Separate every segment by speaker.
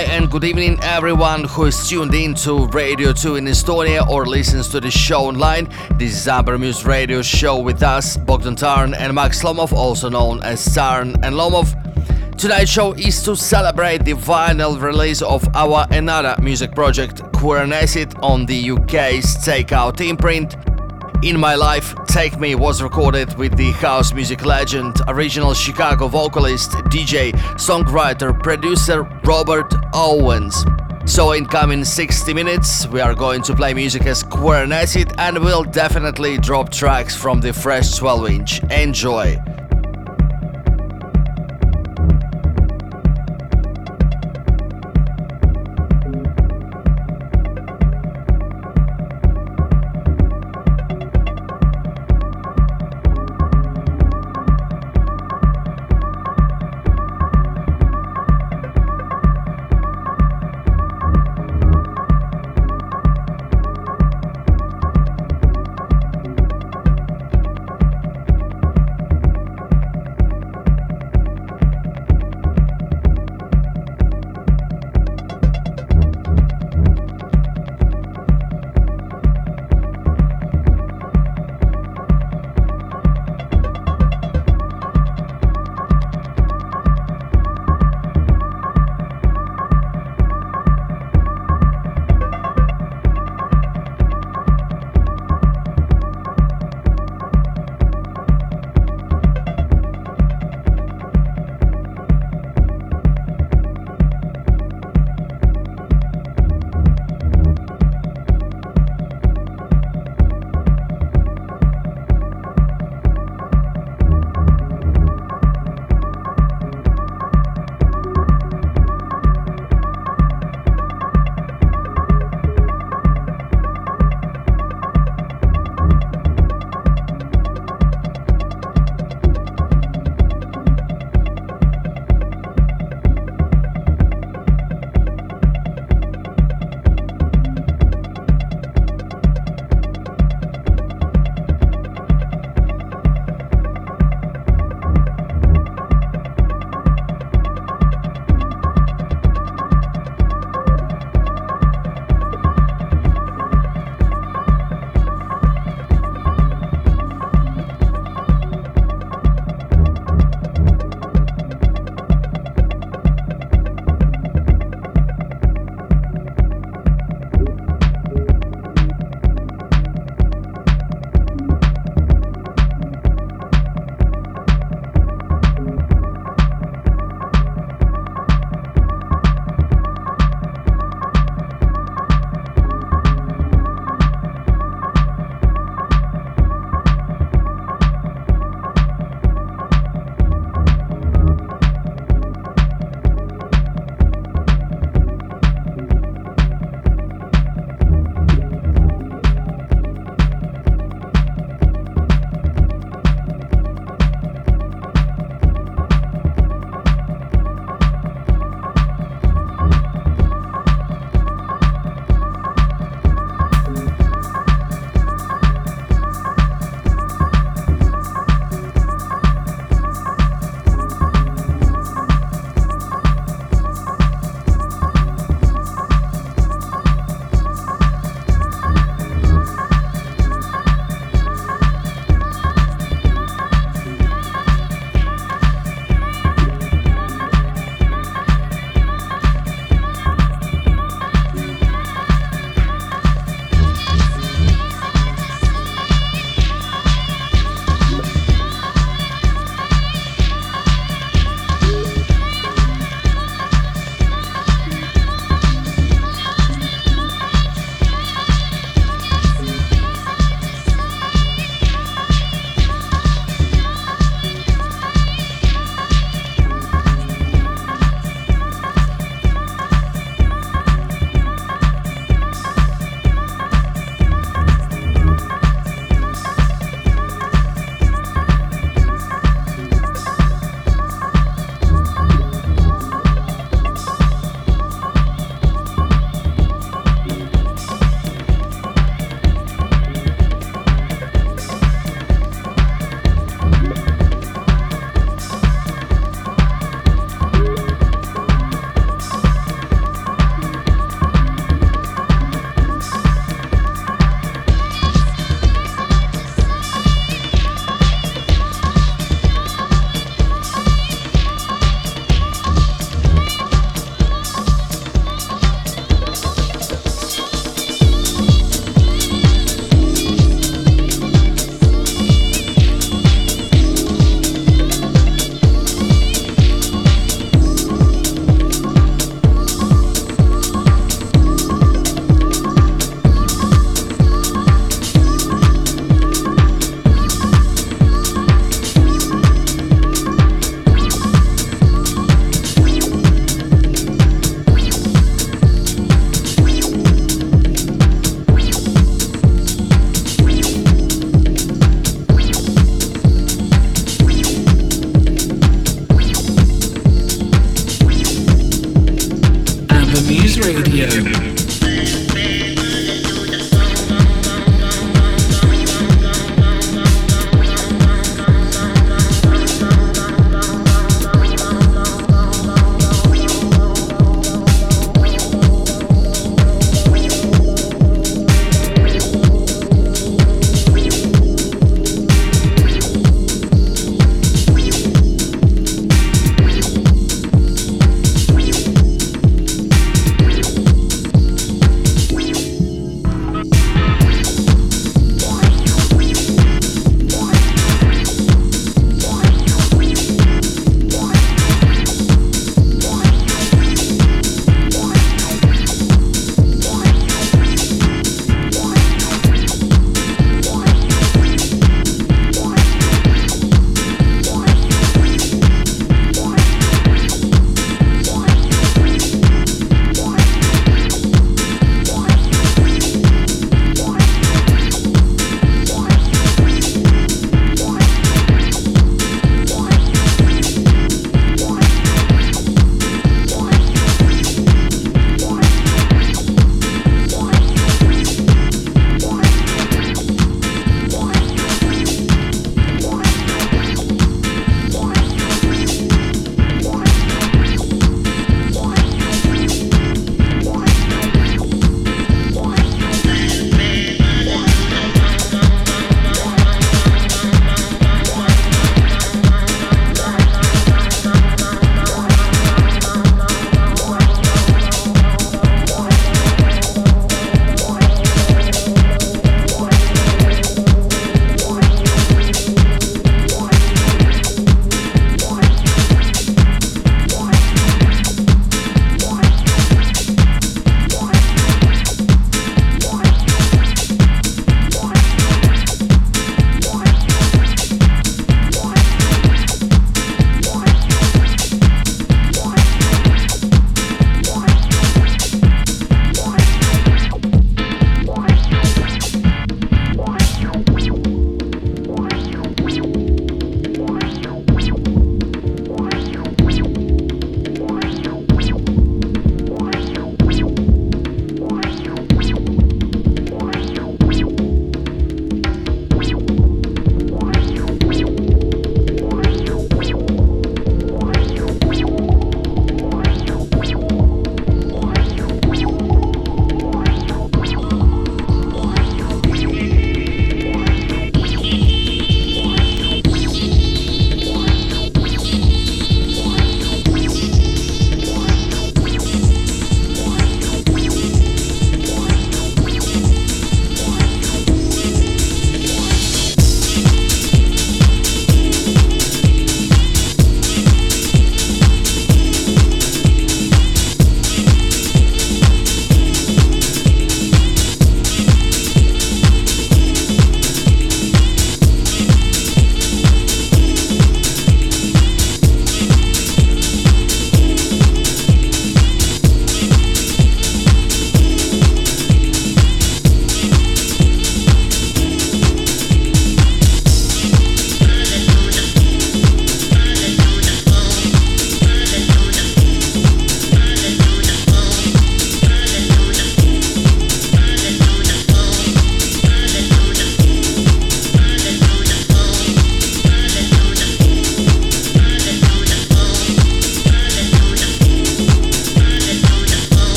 Speaker 1: Hi and good evening everyone who is tuned in to Radio 2 in Estonia or listens to the show online. This is Amber Muse Radio show with us, Bogdan Tarn and Max Lomov, also known as Tarn and Lomov. Tonight's show is to celebrate the vinyl release of our another music project, Queer on the UK's Takeout imprint. In My Life, Take Me was recorded with the house music legend, original Chicago vocalist, DJ, songwriter, producer Robert Owens. So, in coming 60 minutes, we are going to play music as Queer and Acid and we'll definitely drop tracks from the fresh 12 inch. Enjoy!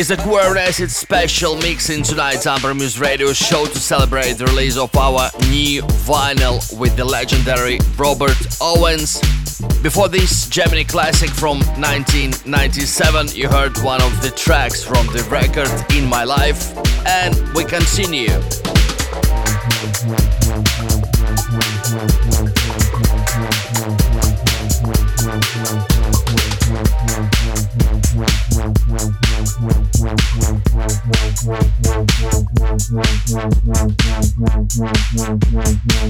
Speaker 1: Is a Acid special mix in tonight's Amber Muse Radio show to celebrate the release of our new vinyl with the legendary Robert Owens. Before this Gemini classic from 1997, you heard one of the tracks from the record In My Life, and we continue.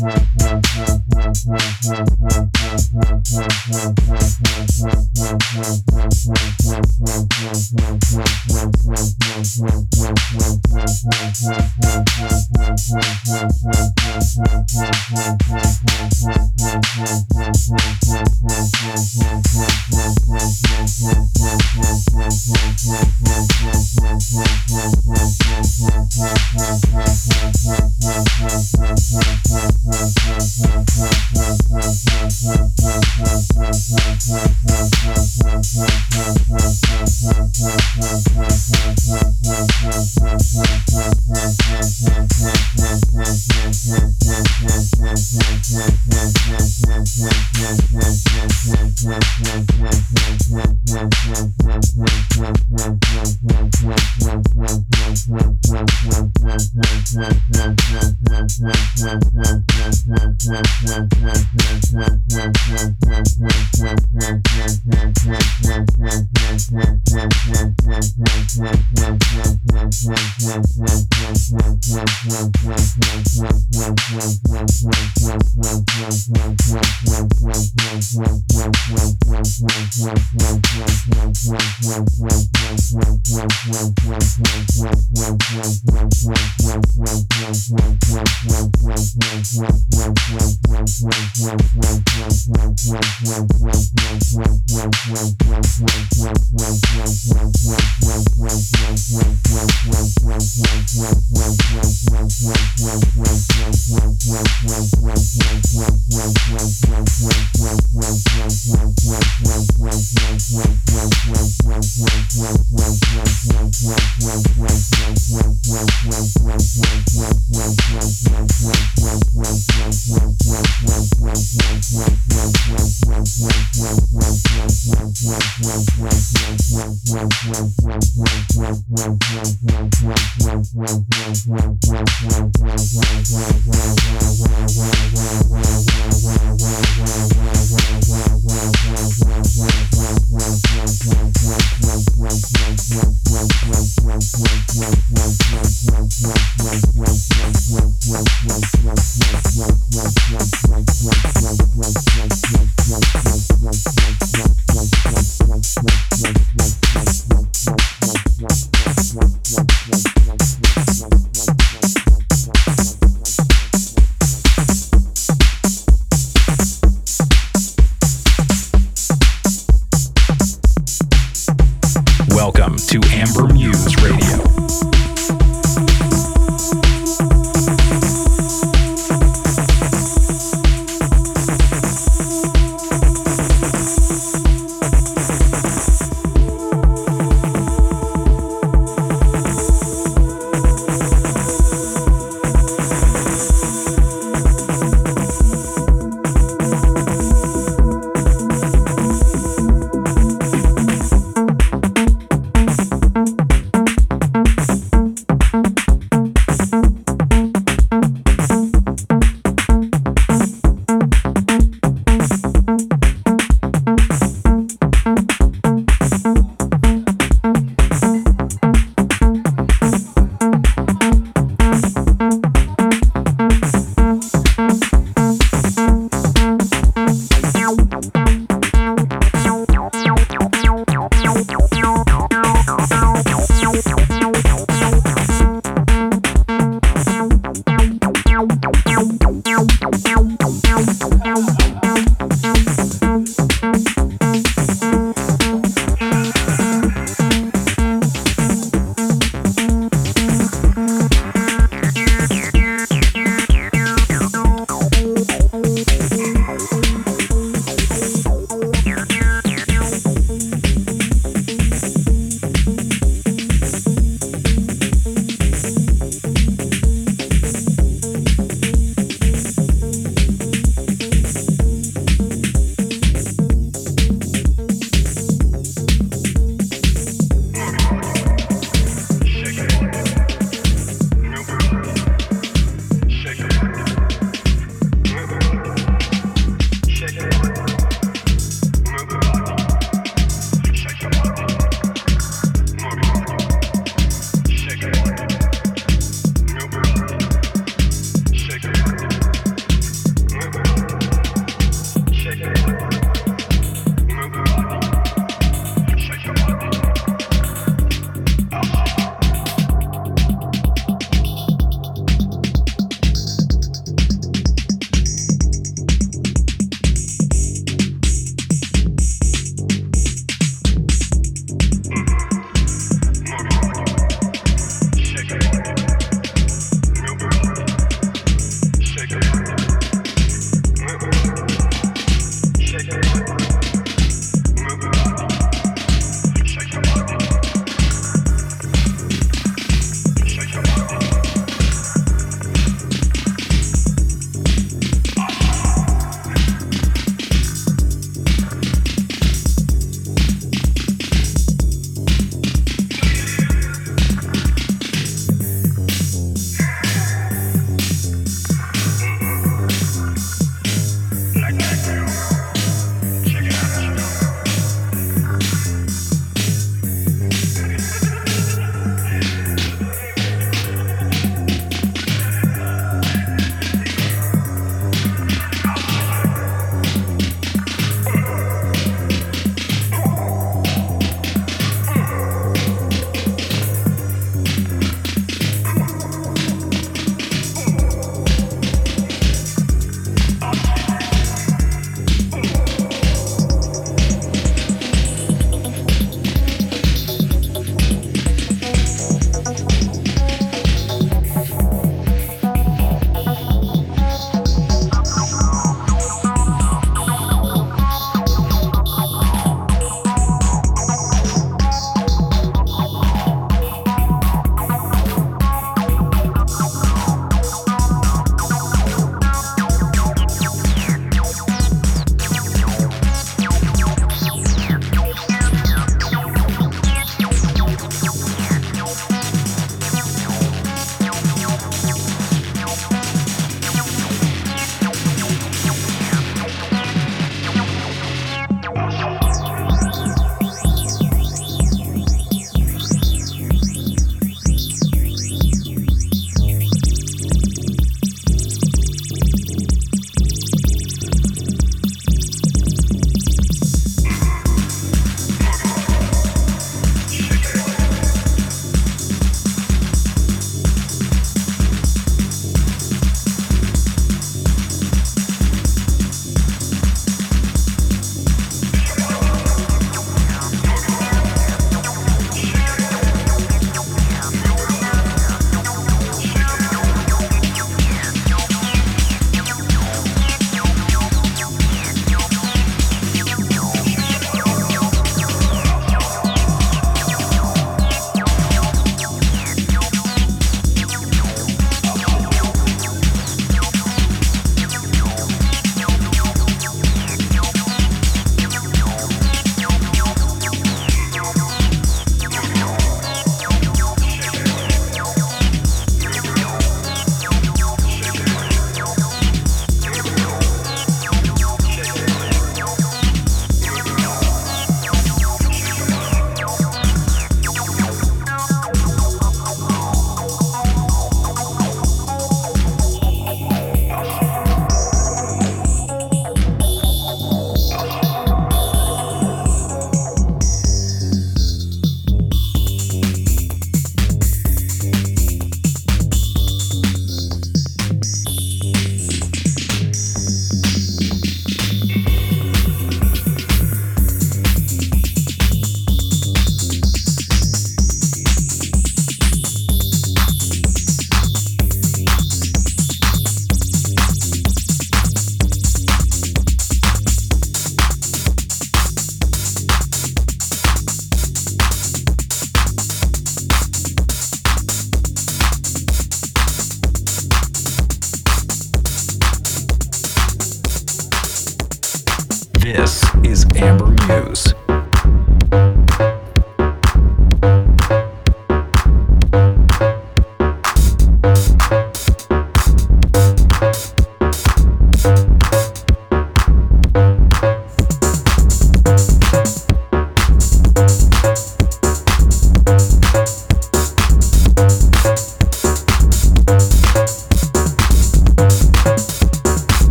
Speaker 1: Bye.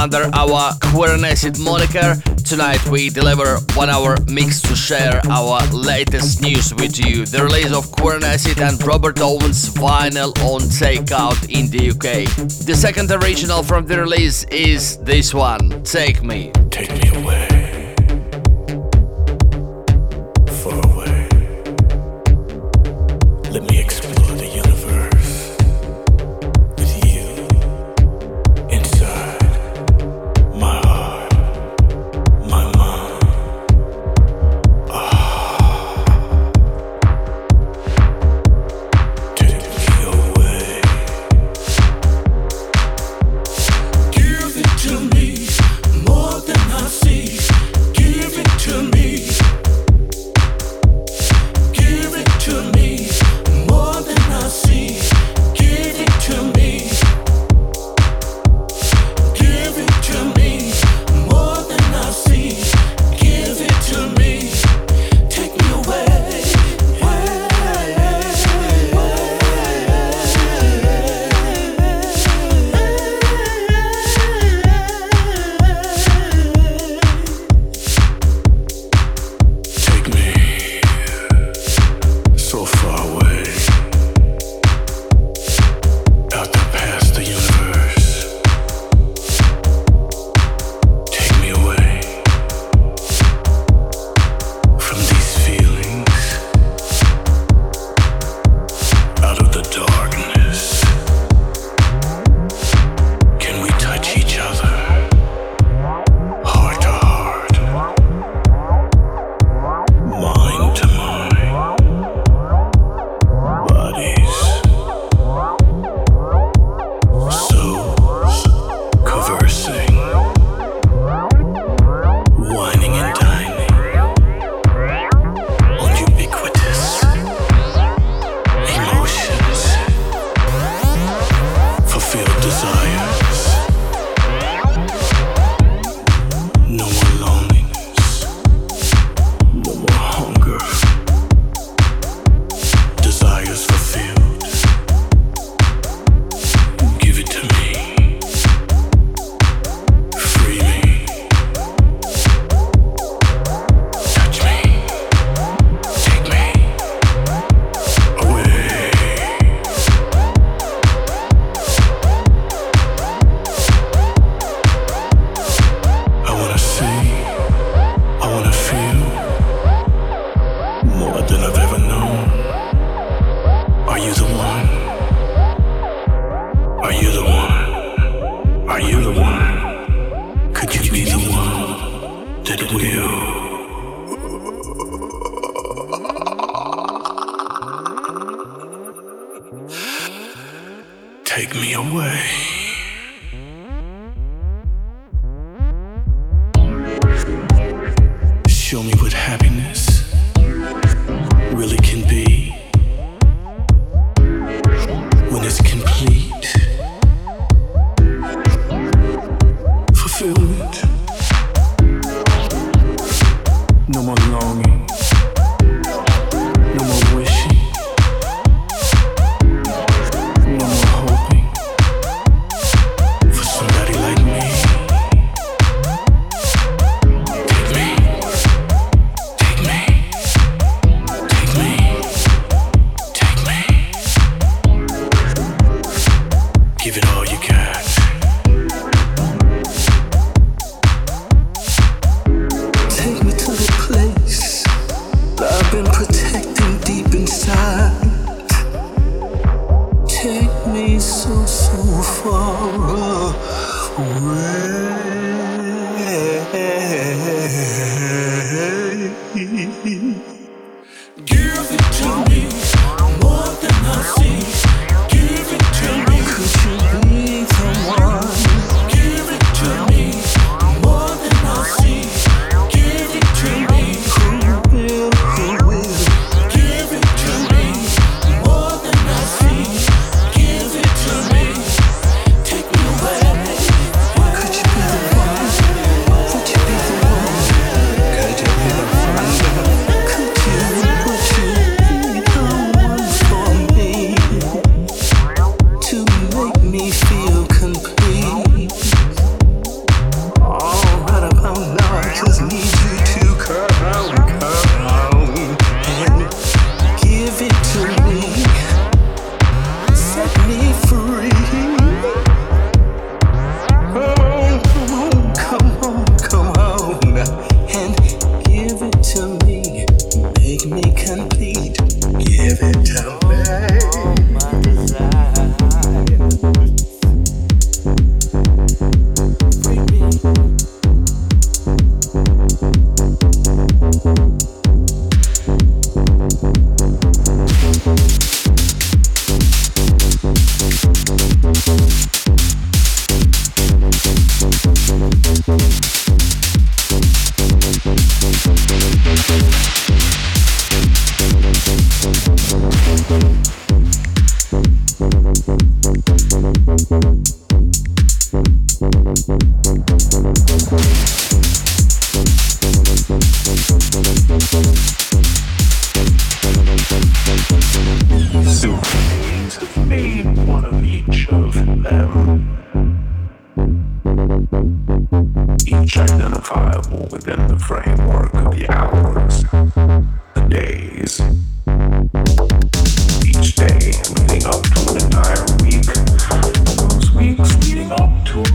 Speaker 1: Under our Acid moniker. Tonight we deliver one hour mix to share our latest news with you. The release of Acid and Robert Owens' vinyl on takeout in the UK. The second original from the release is this one, Take me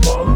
Speaker 2: silver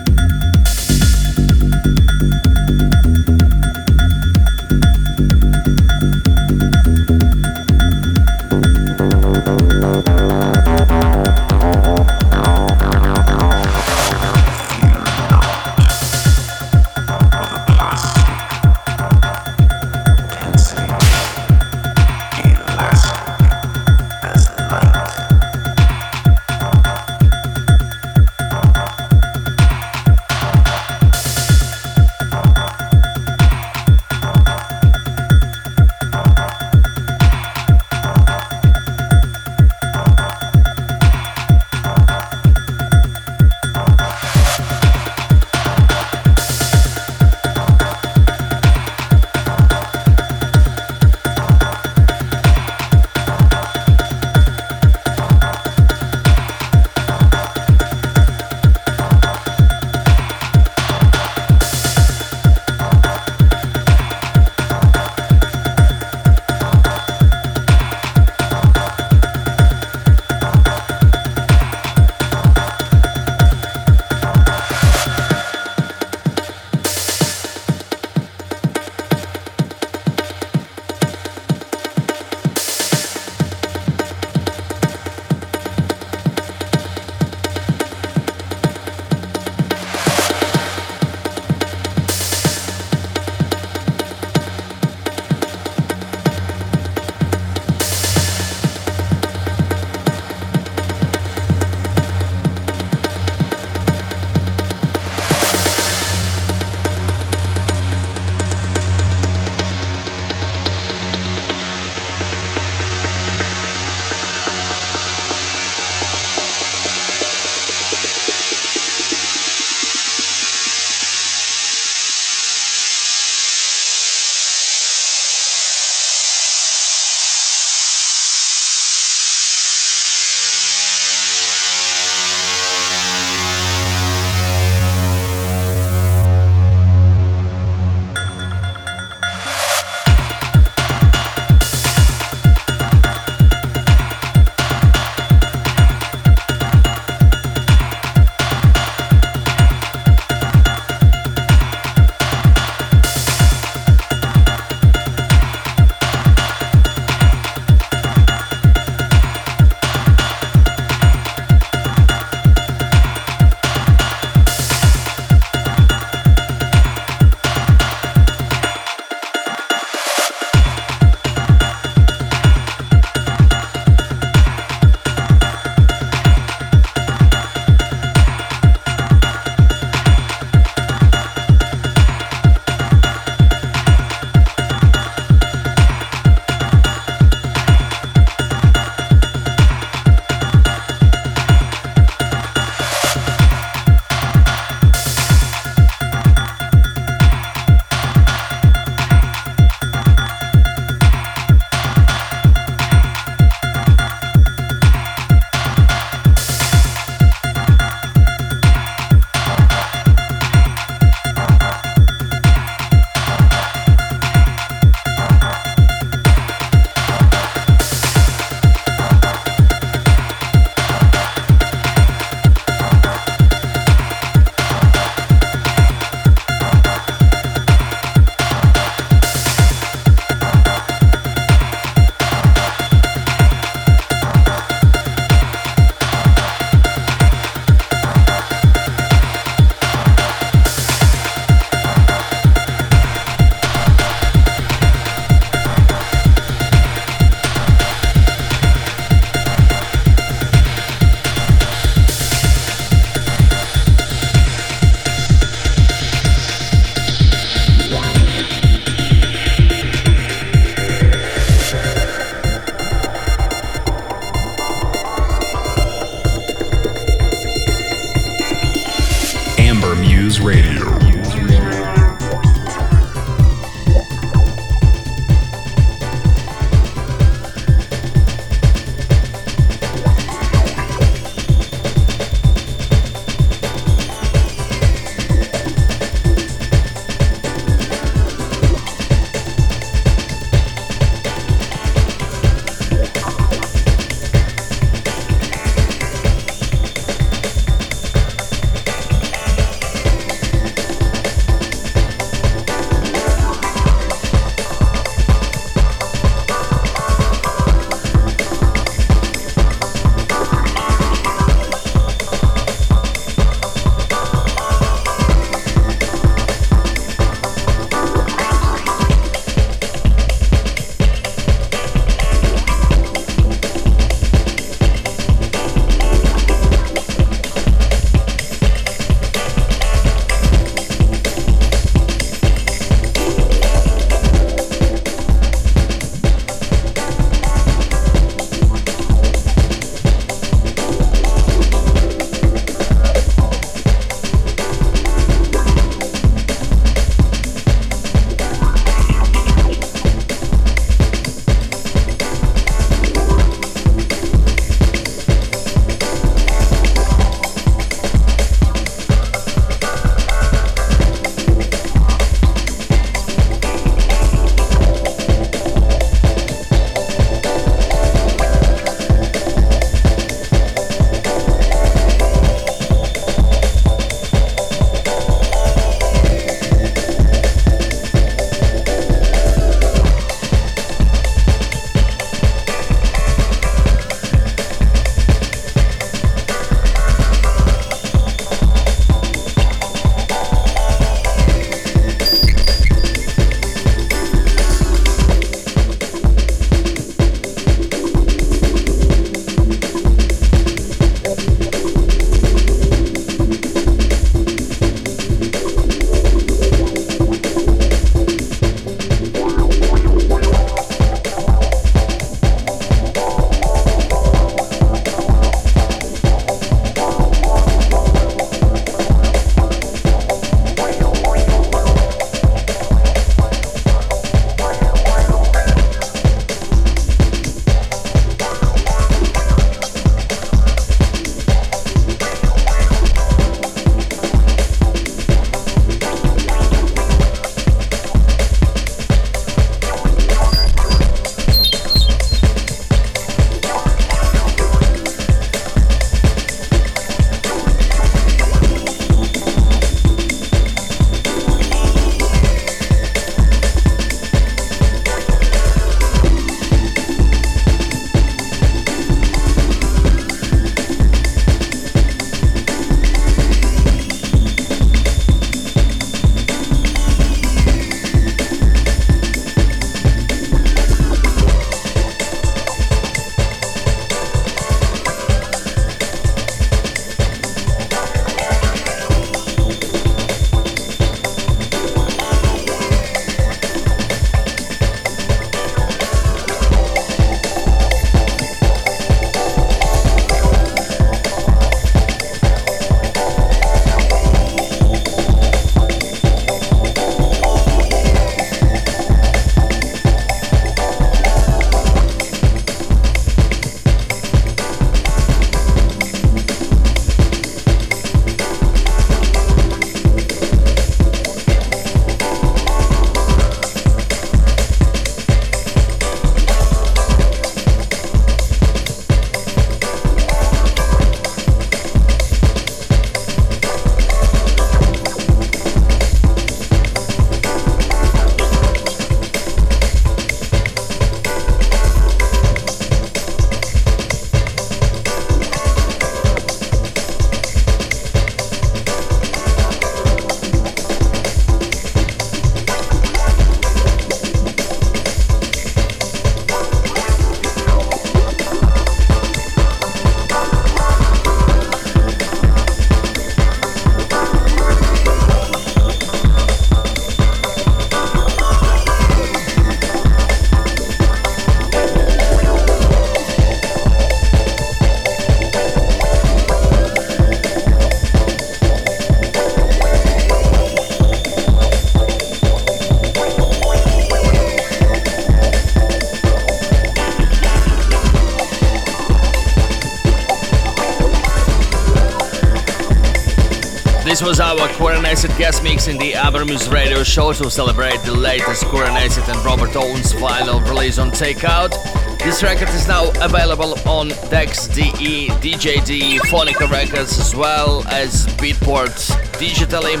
Speaker 1: Acid guest mix in the Ambermuse radio show to celebrate the latest Acid and Robert Owens vinyl release on Takeout. This record is now available on Decks DE, DJD, Phonica Records, as well as Beatport digitally.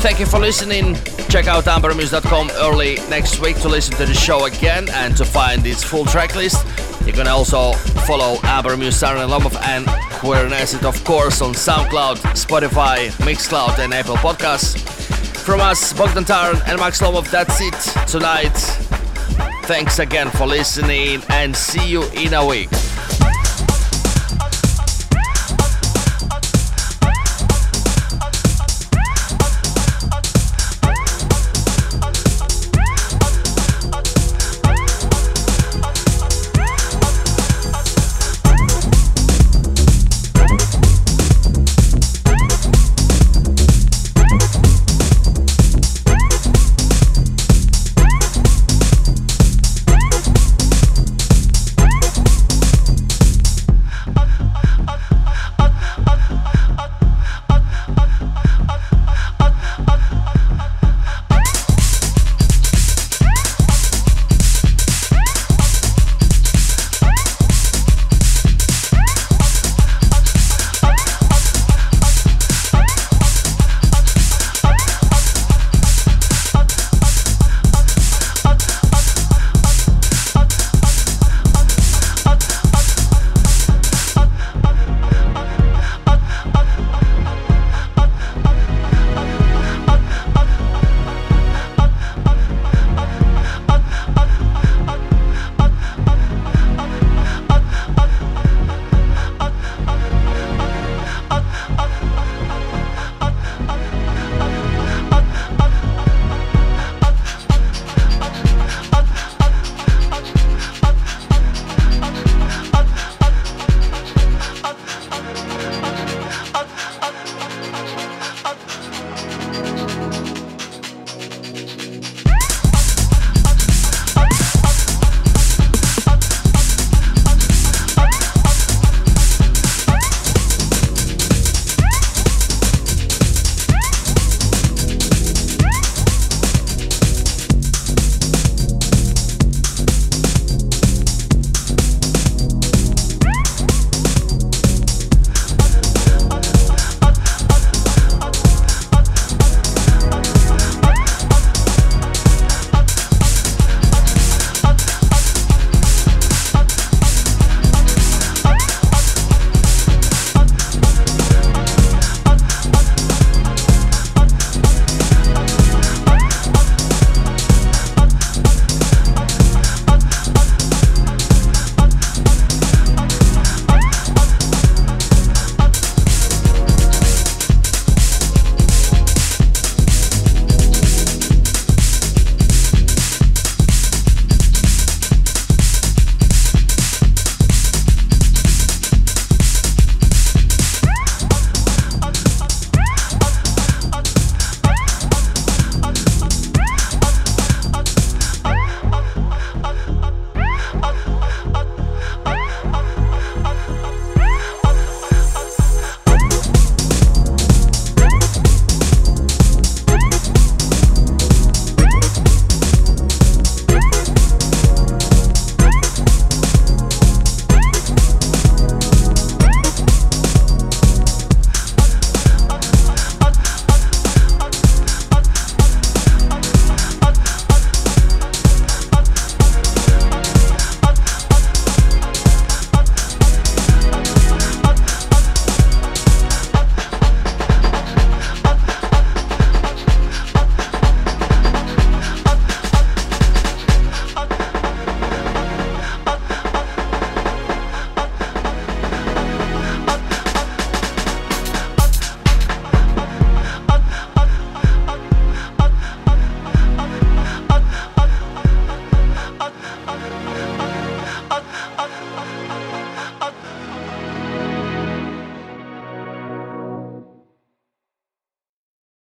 Speaker 1: Thank you for listening. Check out ambermuse.com early next week to listen to the show again and to find its full track list. You can also follow Ambermuse, Saran Lomov and Queer Acid, of course, on SoundCloud, Spotify, Mixcloud, and Apple Podcasts. From us, Bogdan Tarn and Max Lomov, that's it tonight. Thanks again for listening and see you in a week.